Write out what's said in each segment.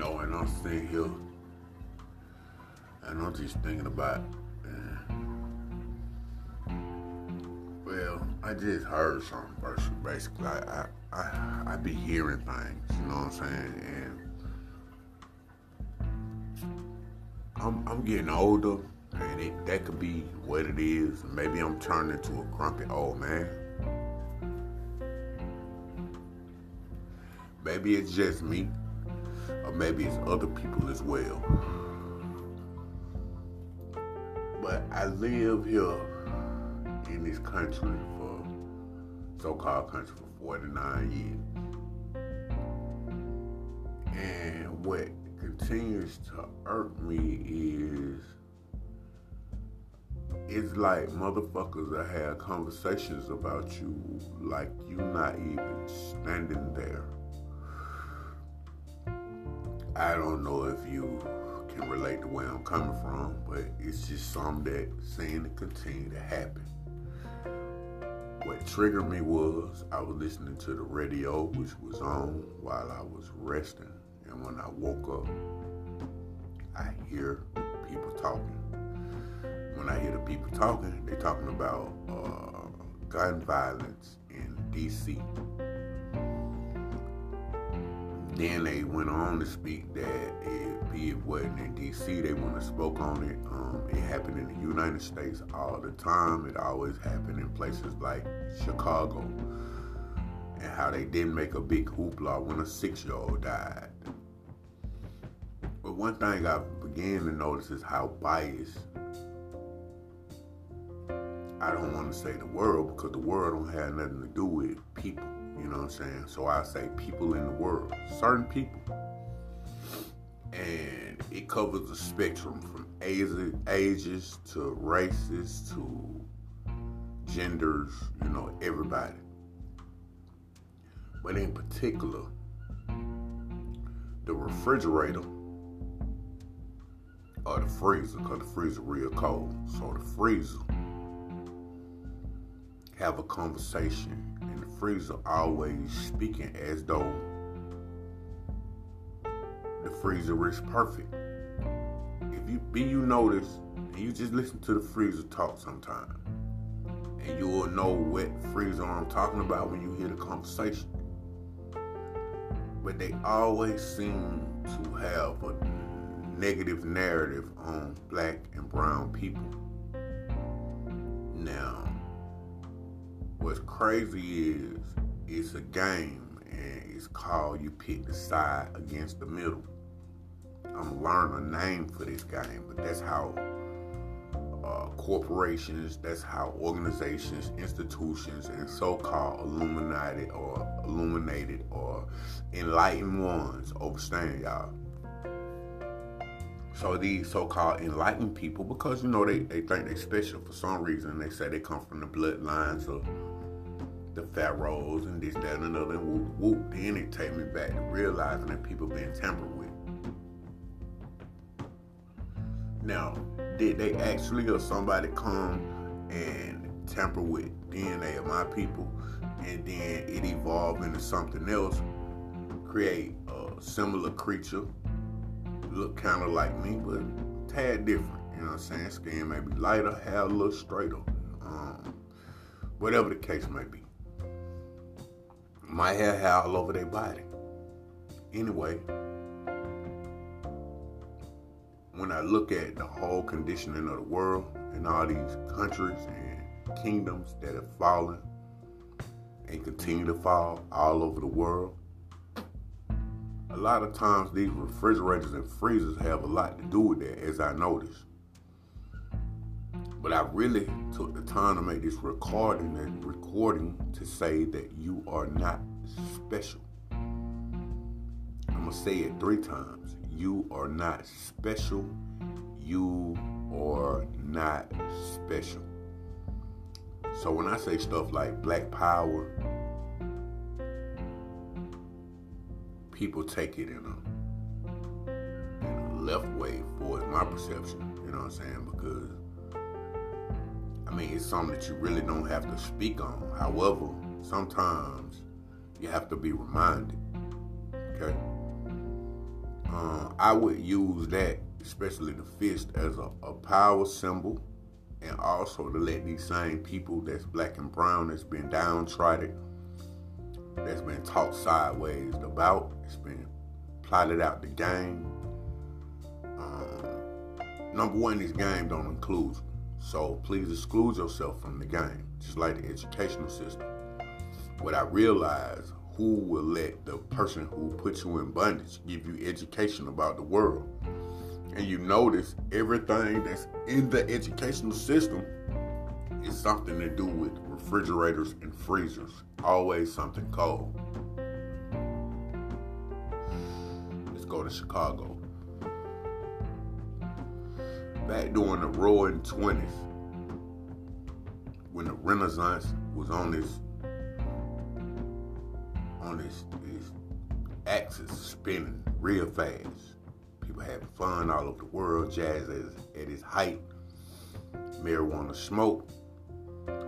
know, and I'm sitting here and I'm just thinking about, well, I just heard something, basically. I, I, I, I be hearing things, you know what I'm saying? And I'm, I'm getting older, and it, that could be what it is. Maybe I'm turning into a grumpy old man. Maybe it's just me, or maybe it's other people as well. But I live here in this country for so-called country for 49 years. And what continues to irk me is it's like motherfuckers that have conversations about you like you not even standing there. I don't know if you can relate to where I'm coming from, but it's just something that seemed to continue to happen. What triggered me was I was listening to the radio, which was on while I was resting, and when I woke up, I hear people talking. When I hear the people talking, they're talking about uh, gun violence in D.C. Then they went on to speak that it, be it wasn't in D.C., they wouldn't have spoke on it. Um, it happened in the United States all the time. It always happened in places like Chicago, and how they didn't make a big hoopla when a six-year-old died. But one thing I began to notice is how biased. I don't want to say the world because the world don't have nothing to do with people. You know what I'm saying? So I say people in the world, certain people. And it covers the spectrum from ages, ages to races to genders, you know, everybody. But in particular, the refrigerator or the freezer, because the freezer real cold. So the freezer have a conversation freezer always speaking as though the freezer is perfect. If you be you notice, and you just listen to the freezer talk sometime, and you will know what freezer I'm talking about when you hear the conversation. But they always seem to have a negative narrative on black and brown people. Now, What's crazy is it's a game and it's called you pick the side against the middle. I'm learning a name for this game, but that's how uh, corporations, that's how organizations, institutions, and so-called illuminated or illuminated or enlightened ones overstand y'all. So these so-called enlightened people, because you know they, they think they're special for some reason, they say they come from the bloodlines of the pharaohs and this, that, and another, and whoop, whoop. Then it take me back to realizing that people been tampered with. Now, did they actually or somebody come and tamper with DNA of my people, and then it evolved into something else, create a similar creature, look kind of like me, but tad different. You know what I'm saying? Skin may be lighter, hair a little straighter, um, whatever the case may be my hair hair all over their body. Anyway, when I look at the whole conditioning of the world and all these countries and kingdoms that have fallen and continue to fall all over the world, a lot of times these refrigerators and freezers have a lot to do with that, as I noticed. But I really took the time to make this recording and recording to say that you are not special. I'm to say it three times. You are not special. You are not special. So when I say stuff like black power, people take it in a, in a left way for my perception. You know what I'm saying? Because I mean, it's something that you really don't have to speak on. However, sometimes you have to be reminded. Okay? uh, I would use that, especially the fist, as a, a power symbol, and also to let these same people that's black and brown that's been downtrodden, that's been taught sideways about, it's been plotted out the game. Um, number one, this game don't include you. So please exclude yourself from the game, just like the educational system. What I realize who will let the person who puts you in bondage give you education about the world. And you notice everything that's in the educational system is something to do with refrigerators and freezers. Always something cold. Let's go to Chicago. Back during the roaring 20s, when the Renaissance was on this on this, axis spinning real fast. People having fun all over the world. Jazz at its height. Marijuana smoke.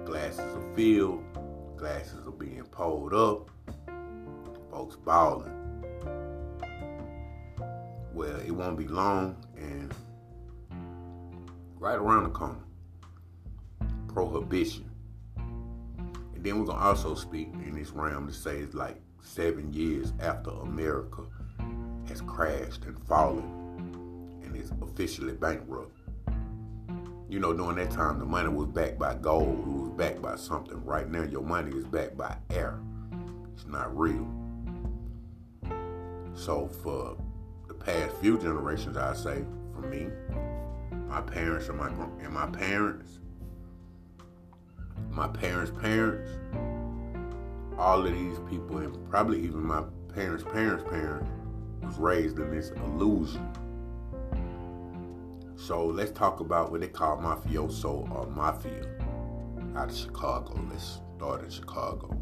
Glasses are filled. Glasses are being pulled up. Folks balling. Well, it won't be long, and right around the corner, prohibition. And then we're gonna also speak in this realm to say it's like seven years after America has crashed and fallen and is officially bankrupt. You know, during that time, the money was backed by gold. It was backed by something. Right now, your money is backed by air. It's not real. So, for the past few generations, I say, for me, my parents and my and my parents, my parents' parents, all of these people, and probably even my parents' parents' parents, was raised in this illusion. So let's talk about what they call mafioso or mafia out of Chicago. Let's start in Chicago.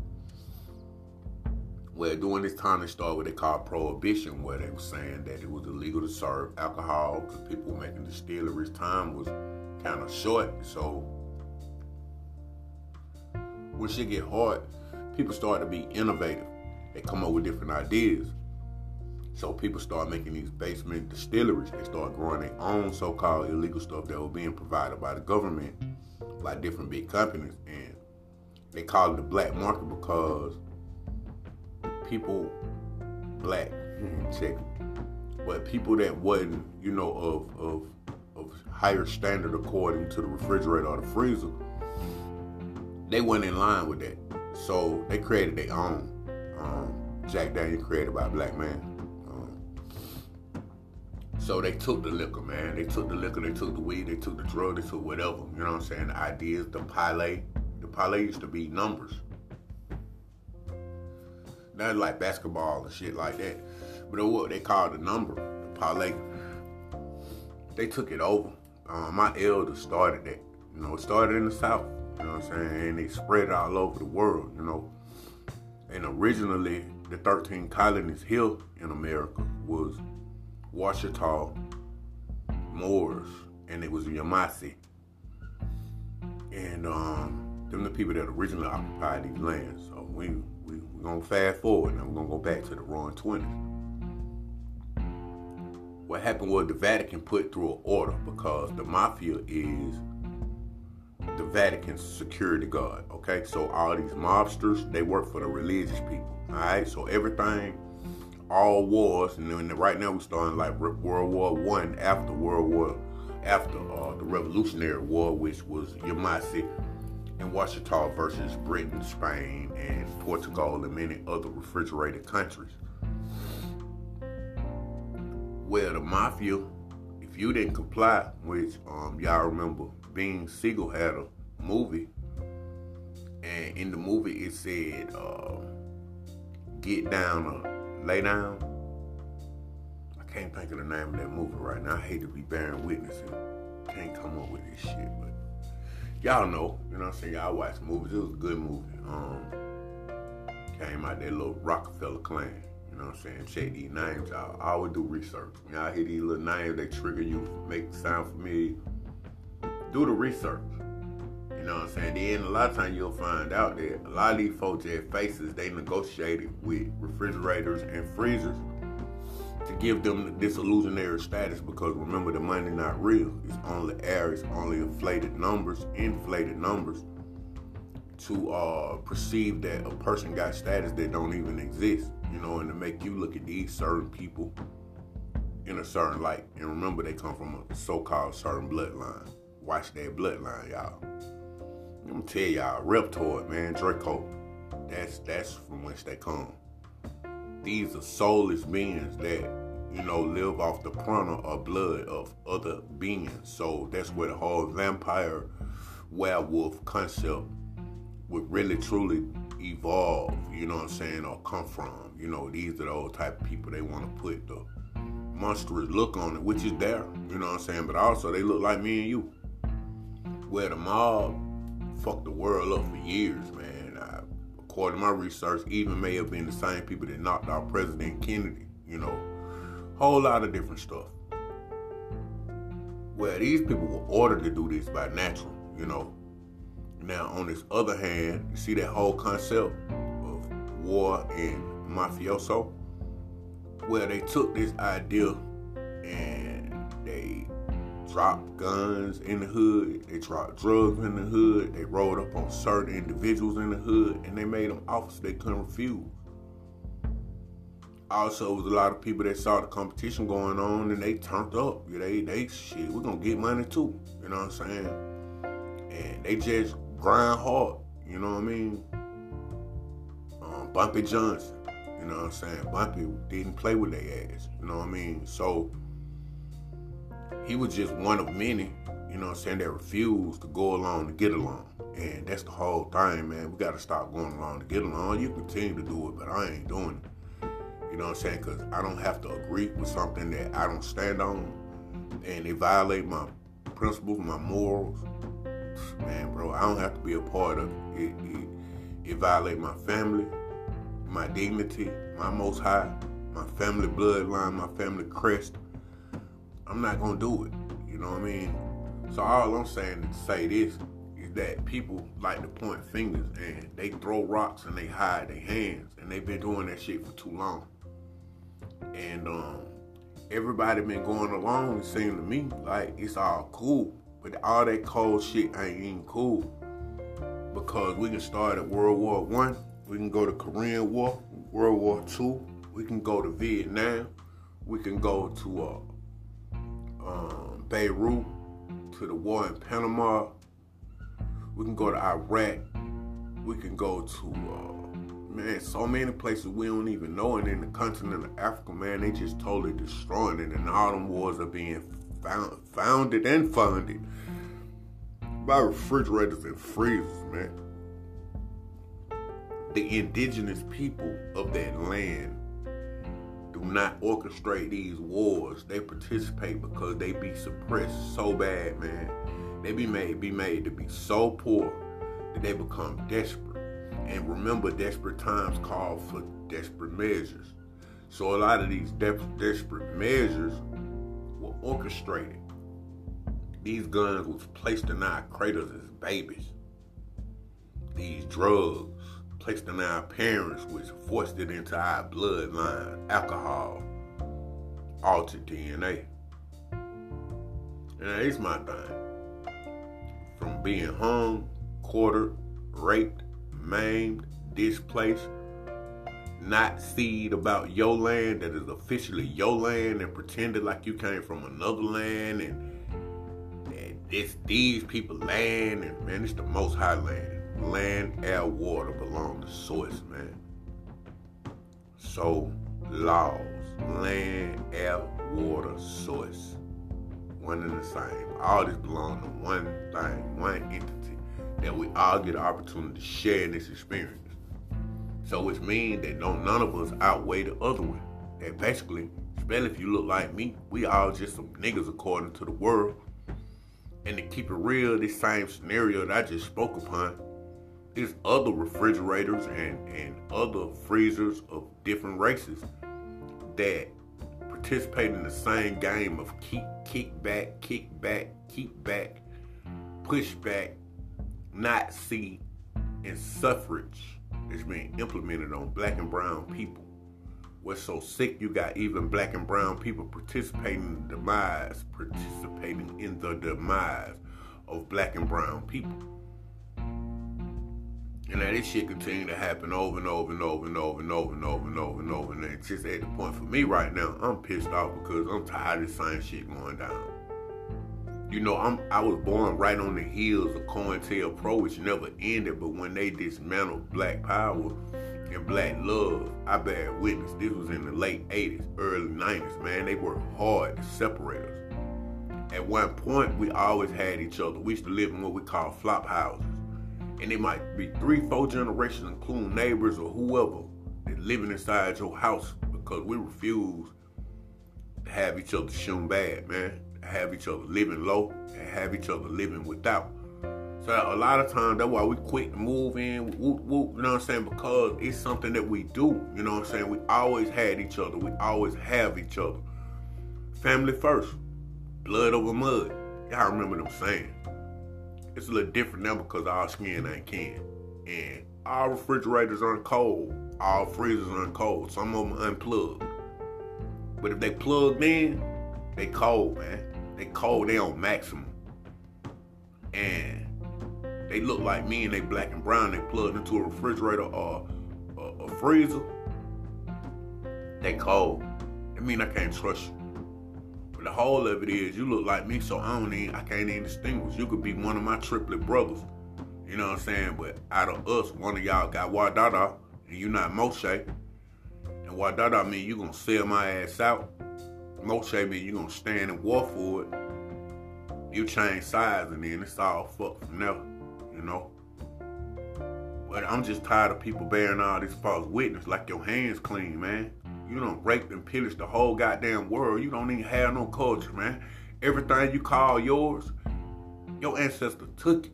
Well, during this time, they started what they call prohibition, where they were saying that it was illegal to serve alcohol because people were making distilleries. Time was kind of short, so when shit get hard, people start to be innovative. They come up with different ideas. So people start making these basement distilleries. They start growing their own so-called illegal stuff that was being provided by the government, by different big companies, and they call it the black market because people, black, check, but people that wasn't, you know, of of of higher standard according to the refrigerator or the freezer, they weren't in line with that. So they created their own. Um, Jack Daniel created by a black man. So they took the liquor, man. They took the liquor, they took the weed, they took the drug, they took whatever. You know what I'm saying? The ideas, the parlay. The parlay used to be numbers. Not like basketball and shit like that. But what they called the number, the parlay. They took it over. Um, my elder started that. You know, it started in the South. You know what I'm saying? And they spread it all over the world, you know. And originally, the 13 colonies here in America was Washitaw, Moors, and it was Yamasee. And um, them the people that originally occupied these lands. So we, we, we're going to fast forward and we're going to go back to the roaring 20s. What happened was the Vatican put through an order because the mafia is the Vatican's security guard. Okay, so all these mobsters, they work for the religious people. All right, so everything, all wars, and then right now we're starting like World War One after World War, after uh, the Revolutionary War, which was Yamasee and Washitaw versus Britain, Spain, and Portugal, and many other refrigerated countries. Where the mafia, if you didn't comply, which um, y'all remember Beanie Sigel had a movie, and in the movie it said, uh, "Get down or lay down." I can't think of the name of that movie right now. I hate to be bearing witness and can't come up with this shit, but y'all know, you know what I'm saying? Y'all watch movies. It was a good movie. Um, came out that little Rockefeller clan. You know what I'm saying? Check these names out. I always do research. Y'all hear these little names, that trigger you, make sound familiar do the research. You know what I'm saying? Then a lot of times you'll find out that a lot of these folks at faces they negotiated with refrigerators and freezers to give them this illusionary status because remember the money not real. It's only air, it's only inflated numbers, inflated numbers to uh, perceive that a person got status that don't even exist, you know, and to make you look at these certain people in a certain light. And remember, they come from a so-called certain bloodline. Watch that bloodline, y'all. I'm gonna tell y'all, Reptoid, man, Draco. That's that's from whence they come. These are soulless beings that you know live off the prana or blood of other beings. So that's where the whole vampire werewolf concept would really truly evolve, you know what I'm saying, or come from. You know, these are those type of people they want to put the monstrous look on it, which is there, you know what I'm saying, but also they look like me and you. Where the mob fucked the world up for years, man. I, according to my research, even may have been the same people that knocked out President Kennedy, you know. Whole lot of different stuff. Where these people were ordered to do this by natural, you know. Now, on this other hand, you see that whole concept of war and mafioso, where they took this idea and they dropped guns in the hood, they dropped drugs in the hood, they rolled up on certain individuals in the hood, and they made them offers they couldn't refuse. Also, it was a lot of people that saw the competition going on and they turned up. They they shit, we're gonna get money too. You know what I'm saying? And they just grind hard. You know what I mean? Um, Bumpy Johnson. You know what I'm saying? Bumpy didn't play with their ass. You know what I mean? So he was just one of many, you know what I'm saying, that refused to go along to get along. And that's the whole thing, man. We got to stop going along to get along. You continue to do it, but I ain't doing it. You know what I'm saying? Because I don't have to agree with something that I don't stand on and it violate my principles, my morals man, bro, I don't have to be a part of it. It, it, it violate my family, my dignity, my most high, my family bloodline, my family crest. I'm not gonna do it. You know what I mean? So all I'm saying to say this is that people like to point fingers and they throw rocks and they hide their hands and they've been doing that shit for too long. And um, everybody been going along. It seemed to me like it's all cool. But all that cold shit ain't even cool. Because we can start at World War One, we can go to Korean War, World War Two, we can go to Vietnam, we can go to uh, um, Beirut, to the war in Panama, we can go to Iraq, we can go to uh, man, so many places we don't even know. And in the continent of Africa, man, they just totally destroying it. And all them wars are being found, founded and funded by refrigerators and freezers, man. The indigenous people of that land not orchestrate these wars. They participate because they be suppressed so bad, man. They be made be made to be so poor that they become desperate. And remember, desperate times call for desperate measures. So a lot of these de- desperate measures were orchestrated. These guns was placed in our cradles as babies. These drugs placed in our parents, which forced it into our bloodline. Alcohol, altered DNA. And it's my thing. From being hung, quartered, raped, maimed, displaced, not seed about your land that is officially your land and pretended like you came from another land and, and it's these people land and man it's the most high land land air water belong to source man so laws land air water source one and the same all this belong to one thing one entity that we all get an opportunity to share in this experience so which means that don't none of us outweigh the other one. That basically, especially if you look like me, we all just some niggas according to the world. And to keep it real, this same scenario that I just spoke upon, there's other refrigerators and, and other freezers of different races that participate in the same game of keep kick back, kick back, keep back, push back, not see, and suffrage is being implemented on black and brown people What's so sick? You got even black and brown people participating in the demise, participating in the demise of black and brown people. And that this shit continue to happen over and over and over and over and over and over and over and over. And it's just at the point for me right now, I'm pissed off because I'm tired of the same shit going down. You know, I'm I was born right on the heels of COINTELPRO, which never ended, but when they dismantled Black Power and Black Love, I bear witness. This was in the late 80s, early 90s, man. They worked hard to separate us. At one point, we always had each other. We used to live in what we call flop houses and it might be three, four generations, including neighbors or whoever, that living inside your house because we refuse to have each other shown bad, man. To have each other living low and have each other living without. So a lot of times that's why we quit in, whoop, whoop, you know what I'm saying? Because it's something that we do, you know what I'm saying? We always had each other. We always have each other. Family first. Blood over mud. Y'all remember them saying. It's a little different now because our skin ain't can. And our refrigerators aren't cold. Our freezers aren't cold. Some of them unplugged. But if they plugged in, they cold, man. They cold, they on maximum. And they look like me and they black and brown. They plugged into a refrigerator or a, a freezer. They cold. I mean I can't trust you. The whole of it is, you look like me, so I don't even, I can't even distinguish. You could be one of my triplet brothers. You know what I'm saying? But out of us, one of y'all got Wadada, and you not Moshe. And Wadada mean you gonna sell my ass out. Moshe mean you gonna stand and war for it. You change sides and then it's all fucked from there, you know? But I'm just tired of people bearing all this false witness like your hands clean, man. You don't rape and pillage the whole goddamn world. You don't even have no culture, man. Everything you call yours, your ancestors took it.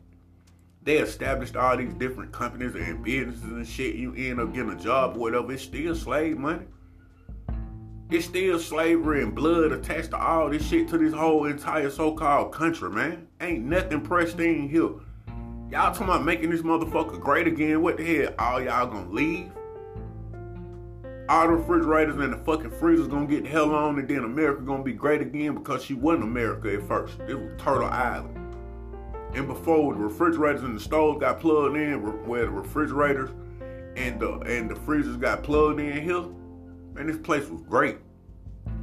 They established all these different companies and businesses and shit. You end up getting a job or whatever. It's still slave money. It's still slavery and blood attached to all this shit to this whole entire so-called country, man. Ain't nothing pristine here. Y'all talking about making this motherfucker great again. What the hell? All y'all gonna leave? All the refrigerators and the fucking freezers gonna get the hell on, and then America gonna be great again because she wasn't America at first. It was Turtle Island. And before the refrigerators and the stoves got plugged in, where the refrigerators and the and the freezers got plugged in here, man, this place was great.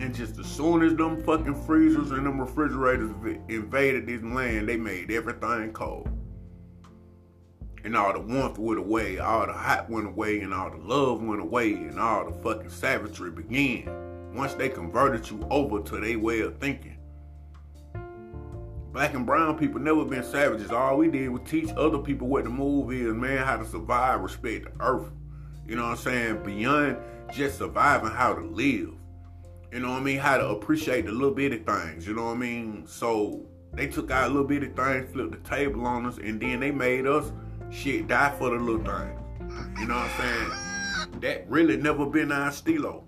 And just as soon as them fucking freezers and them refrigerators invaded this land, they made everything cold and all the warmth went away, all the hot went away, and all the love went away, and all the fucking savagery began. Once they converted you over to their way of thinking. Black and brown people never been savages. All we did was teach other people what the move is, man, how to survive, respect the earth. You know what I'm saying? Beyond just surviving, how to live. You know what I mean? How to appreciate the little bitty things. You know what I mean? So they took our little bitty things, flipped the table on us, and then they made us Shit, die for the little things. You know what I'm saying? That really never been our stilo.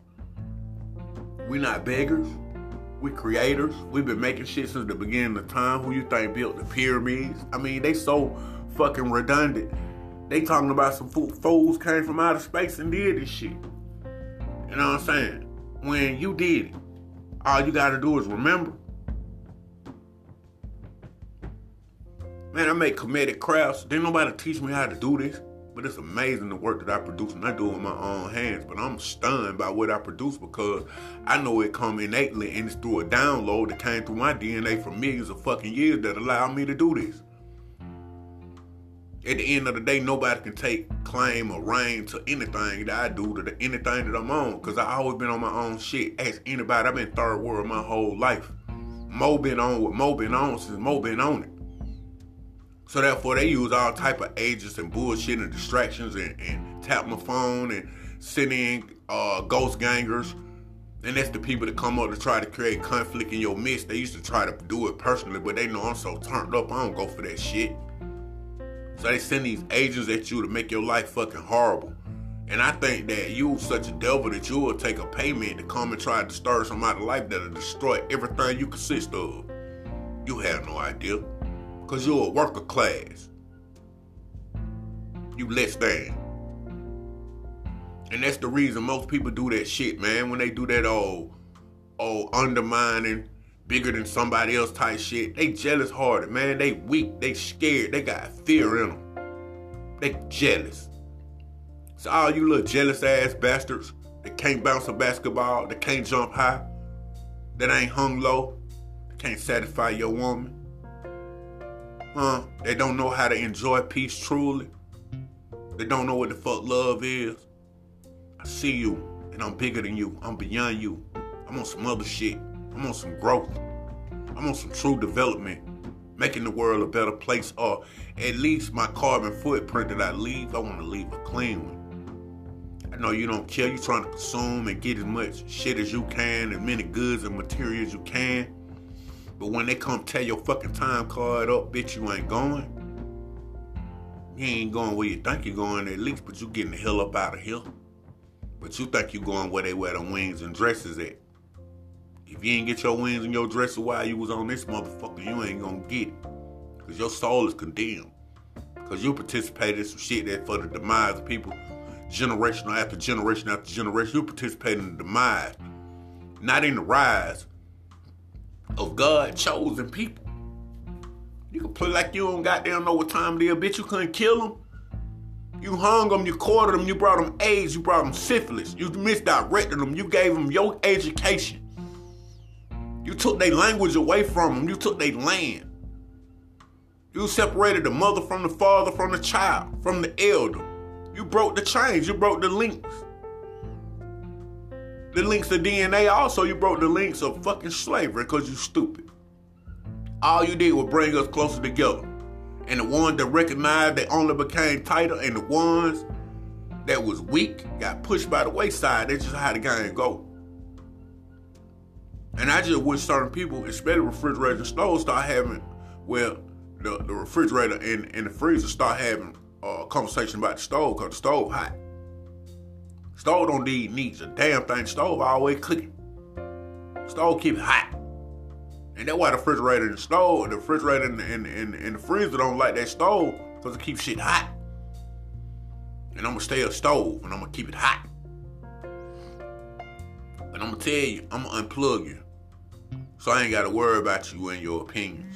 We not beggars. We creators. We've been making shit since the beginning of time. Who you think built the pyramids? I mean, they so fucking redundant. They talking about some fools came from outer space and did this shit. You know what I'm saying? When you did it, all you gotta do is remember Man, I make comedic crafts. Didn't nobody teach me how to do this. But it's amazing the work that I produce and I do it with my own hands. But I'm stunned by what I produce because I know it come innately and it's through a download that came through my DNA for millions of fucking years that allowed me to do this. At the end of the day, nobody can take claim or reign to anything that I do, to the, anything that I'm on, because I always been on my own shit. Ask anybody, I've been third world my whole life. Mo been on what Mo been on since Mo been on it. So therefore, they use all type of agents and bullshit and distractions and, and tap my phone and send in uh, ghost gangers. And that's the people that come up to try to create conflict in your midst. They used to try to do it personally, but they know I'm so turned up, I don't go for that shit. So they send these agents at you to make your life fucking horrible. And I think that you such a devil that you will take a payment to come and try to stir somebody's life that'll destroy everything you consist of. You have no idea. Because you're a worker class. You less than. And that's the reason most people do that shit, man. When they do that old, old undermining, bigger than somebody else type shit, they jealous hearted, man. They weak, they scared, they got fear in them. They jealous. So all you little jealous ass bastards that can't bounce a basketball, that can't jump high, that ain't hung low, can't satisfy your woman. Huh? They don't know how to enjoy peace truly. They don't know what the fuck love is. I see you, and I'm bigger than you. I'm beyond you. I'm on some other shit. I'm on some growth. I'm on some true development, making the world a better place, or at least my carbon footprint that I leave, I want to leave a clean one. I know you don't care. You're trying to consume and get as much shit as you can, as many goods and materials you can. But when they come tear your fucking time card up, bitch, you ain't going. You ain't going where you think you're going at least, but you getting the hell up out of here. But you think you're going where they wear the wings and dresses at. If you ain't get your wings and your dresses while you was on this motherfucker, you ain't gonna get it. Cause your soul is condemned. Cause you participated in some shit that for the demise of people, generation after generation after generation, you participated in the demise, not in the rise of God chosen people. You can play like you don't goddamn know what time it is, bitch. You couldn't kill them. You hung them, you quartered them, you brought them AIDS, you brought them syphilis, you misdirected them, you gave them your education. You took their language away from them, you took their land. You separated the mother from the father, from the child, from the elder. You broke the chains, you broke the links. The links of DNA also, you broke the links of fucking slavery because you stupid. All you did was bring us closer together. And the ones that recognized they only became tighter, and the ones that was weak got pushed by the wayside. That's just how the game go. And I just wish certain people, especially refrigerator and stove, start having, well, the, the refrigerator and, and the freezer start having a conversation about the stove because the stove hot. Stove don't need needs a damn thing. Stove always cooking. Stove keep it hot. And that's why the refrigerator and the stove, the refrigerator and, and, and, and the freezer don't like that stove because it keeps shit hot. And I'm gonna stay a stove and I'm gonna keep it hot. And I'm gonna tell you, I'm gonna unplug you. So I ain't gotta worry about you and your opinions.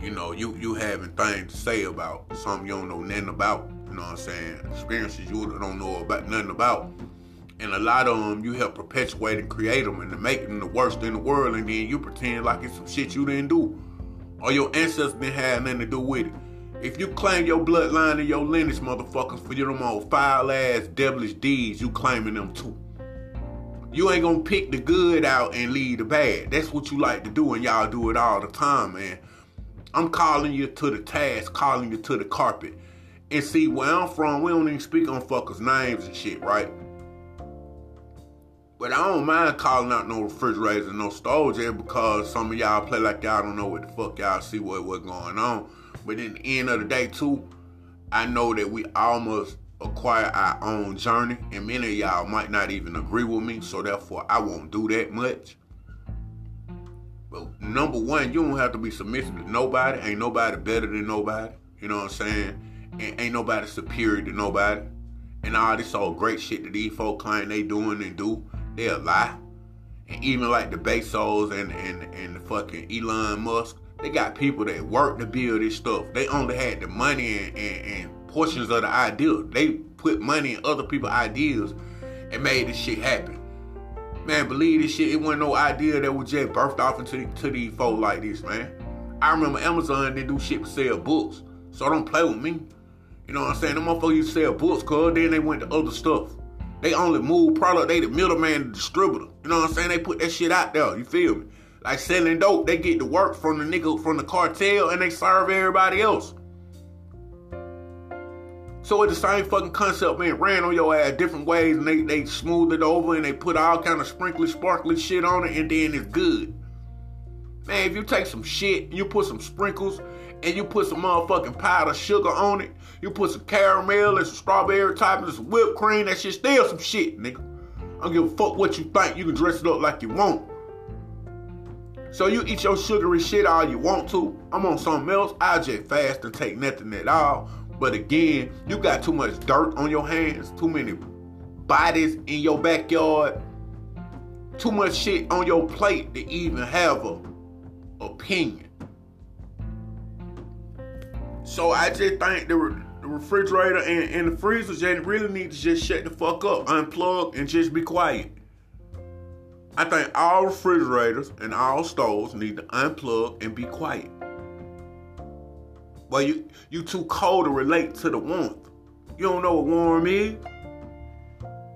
You know, you you having things to say about something you don't know nothing about. You know what I'm saying? Experiences you don't know about nothing about. And a lot of them you help perpetuate and create them and to make them the worst in the world, and then you pretend like it's some shit you didn't do, or your ancestors didn't have nothing to do with it. If you claim your bloodline and your lineage, motherfuckers, for your them old foul ass devilish deeds, you claiming them too. You ain't gonna pick the good out and leave the bad. That's what you like to do, and y'all do it all the time, man. I'm calling you to the task, calling you to the carpet. And see, where I'm from, we don't even speak on fuckers' names and shit, right? But I don't mind calling out no refrigerators and no stoves there because some of y'all play like y'all don't know what the fuck y'all see what what's going on. But in the end of the day, too, I know that we almost acquire our own journey, and many of y'all might not even agree with me, so therefore I won't do that much. But number one, you don't have to be submissive to nobody. Ain't nobody better than nobody. You know what I'm saying? And ain't nobody superior to nobody. And all this all great shit that these folk claim they doing and do they a lie. And even like the Bezos and, and, and the fucking Elon Musk, they got people that work to build this stuff. They only had the money and, and, and portions of the idea. They put money in other people's ideas and made this shit happen. Man, believe this shit, it wasn't no idea that was just birthed off into to these folks like this, man. I remember Amazon didn't do shit but sell books. So don't play with me. You know what I'm saying? The motherfuckers used to sell books, cuz then they went to other stuff. They only move product. They the middleman, the distributor. You know what I'm saying? They put that shit out there. You feel me? Like selling dope, they get the work from the nigga from the cartel and they serve everybody else. So it's the same fucking concept being ran on your ass different ways and they, they smooth it over and they put all kind of sprinkly sparkly shit on it and then it's good. Man, if you take some shit you put some sprinkles and you put some motherfucking powdered sugar on it, you put some caramel and some strawberry toppings and some whipped cream, that shit still some shit, nigga. I don't give a fuck what you think. You can dress it up like you want. So you eat your sugary shit all you want to. I'm on something else. I just fast and take nothing at all. But again, you got too much dirt on your hands, too many bodies in your backyard. Too much shit on your plate to even have a opinion. So I just think the, the refrigerator and, and the freezer just really need to just shut the fuck up, unplug, and just be quiet. I think all refrigerators and all stoves need to unplug and be quiet. Well, you you too cold to relate to the warmth. You don't know what warm is.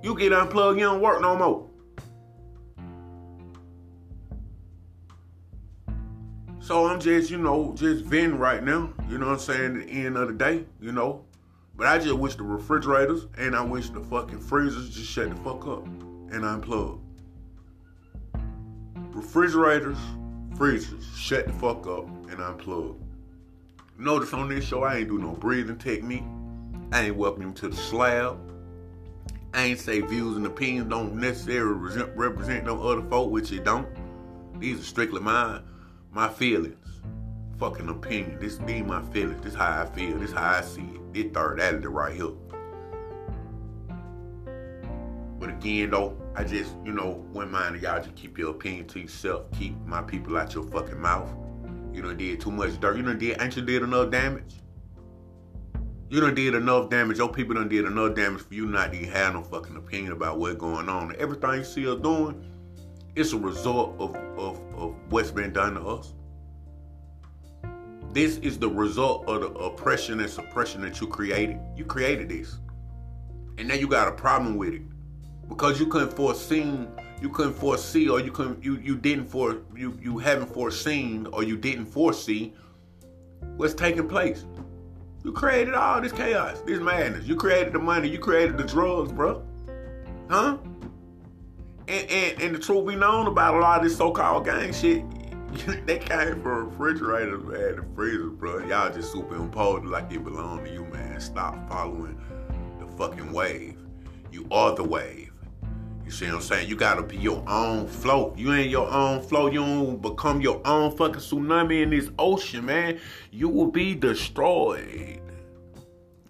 You get unplugged, you don't work no more. So I'm just, you know, just venting right now. You know what I'm saying? At the end of the day, you know. But I just wish the refrigerators and I wish the fucking freezers just shut the fuck up and unplug. Refrigerators, freezers, shut the fuck up and unplug. Notice on this show, I ain't do no breathing technique. I ain't welcome to the slab. I ain't say views and opinions don't necessarily represent no other folk, which it don't. These are strictly mine my feelings. Fucking opinion. This be my feelings. This how I feel. This how I see it. This third attitude right here. But again though, I just, you know, wouldn't mind y'all just keep your opinion to yourself. Keep my people out your fucking mouth. You done did too much dirt. You done did ain't you did enough damage? You done did enough damage. Your people done did enough damage for you not to have no fucking opinion about what's going on. Everything you see us doing, it's a result of, of, of what's been done to us. This is the result of the oppression and suppression that you created. You created this. And now you got a problem with it. Because you couldn't foresee, you couldn't foresee or you couldn't you you didn't for you you haven't foreseen or you didn't foresee what's taking place. You created all this chaos, this madness. You created the money, you created the drugs, bro. Huh? And, and, and the truth be known about a lot of this so-called gang shit, they came from refrigerators, man, and freezers, bro. Y'all just superimposed like it belong to you, man. Stop following the fucking wave. You are the wave. You see what I'm saying? You gotta be your own float. You ain't your own float. You don't become your own fucking tsunami in this ocean, man. You will be destroyed.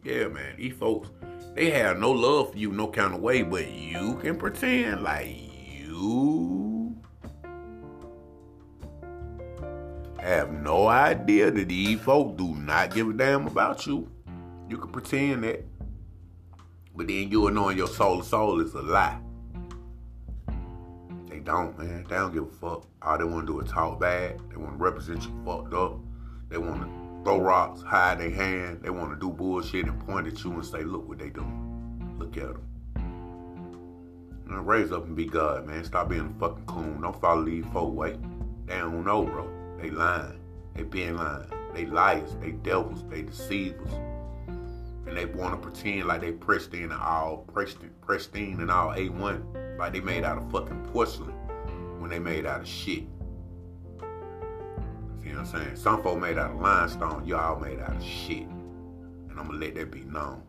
Yeah, man. These folks, they have no love for you, no kind of way, but you can pretend like you have no idea that these folk do not give a damn about you. You can pretend that. But then you know in your soul soul is a lie. They don't, man. They don't give a fuck. All they want to do is talk bad. They want to represent you fucked up. They want to throw rocks, hide their hand. They want to do bullshit and point at you and say, look what they doing. Look at them. Man, raise up and be God, man. Stop being a fucking coon. Don't follow these folk way. They don't know, bro. They lying. They being lying. They liars. They devils. They deceivers. And they want to pretend like they pristine and all pristine, pristine and all A1. Like they made out of fucking porcelain when they made out of shit. See what I'm saying? Some folk made out of limestone. Y'all made out of shit. And I'm going to let that be known.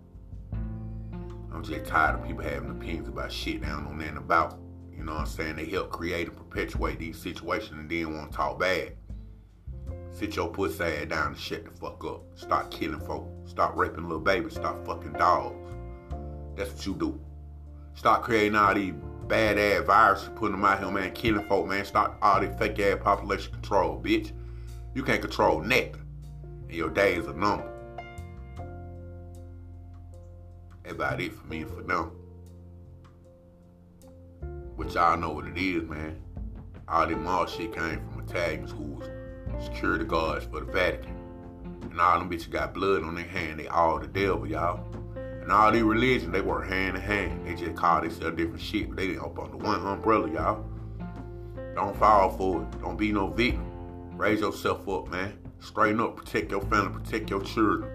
I'm just tired of people having opinions about shit they don't know nothing about. You know what I'm saying? They help create and perpetuate these situations and then want to talk bad. Sit your pussy ass down and shut the fuck up. Stop killing folk. Stop raping little babies. Stop fucking dogs. That's what you do. Stop creating all these bad ass viruses, putting them out here, man, killing folk, man. Stop all this fake ass population control, bitch. You can't control nothing. And your days are numbered. About it for me for them. But y'all know what it is, man. All this mall shit came from Italians who was security guards for the Vatican. And all them bitches got blood on their hand. They all the devil, y'all. And all these religions, they work hand in hand. They just call themselves different shit, but they didn't up under one umbrella, y'all. Don't fall for it. Don't be no victim. Raise yourself up, man. Straighten up. Protect your family. Protect your children.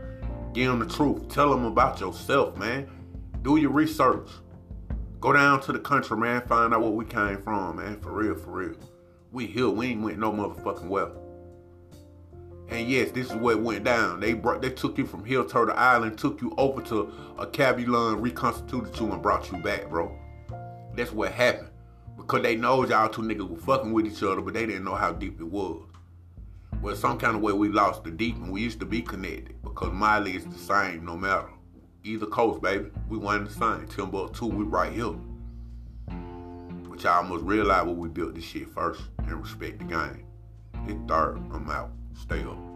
Give them the truth. Tell them about yourself, man. Do your research. Go down to the country, man. Find out where we came from, man. For real, for real. We here. We ain't went no motherfucking well. And yes, this is what went down. They brought, they took you from Hill Turtle Island, took you over to a Cabulon, reconstituted you, and brought you back, bro. That's what happened. Because they know y'all two niggas were fucking with each other, but they didn't know how deep it was. Well, some kind of way we lost the deep and we used to be connected because Miley is the same no matter either coast, baby. We one the same. Timbuktu, we right here. But y'all must realize what we built this shit first and respect the game. It's third. I'm out. Stay up.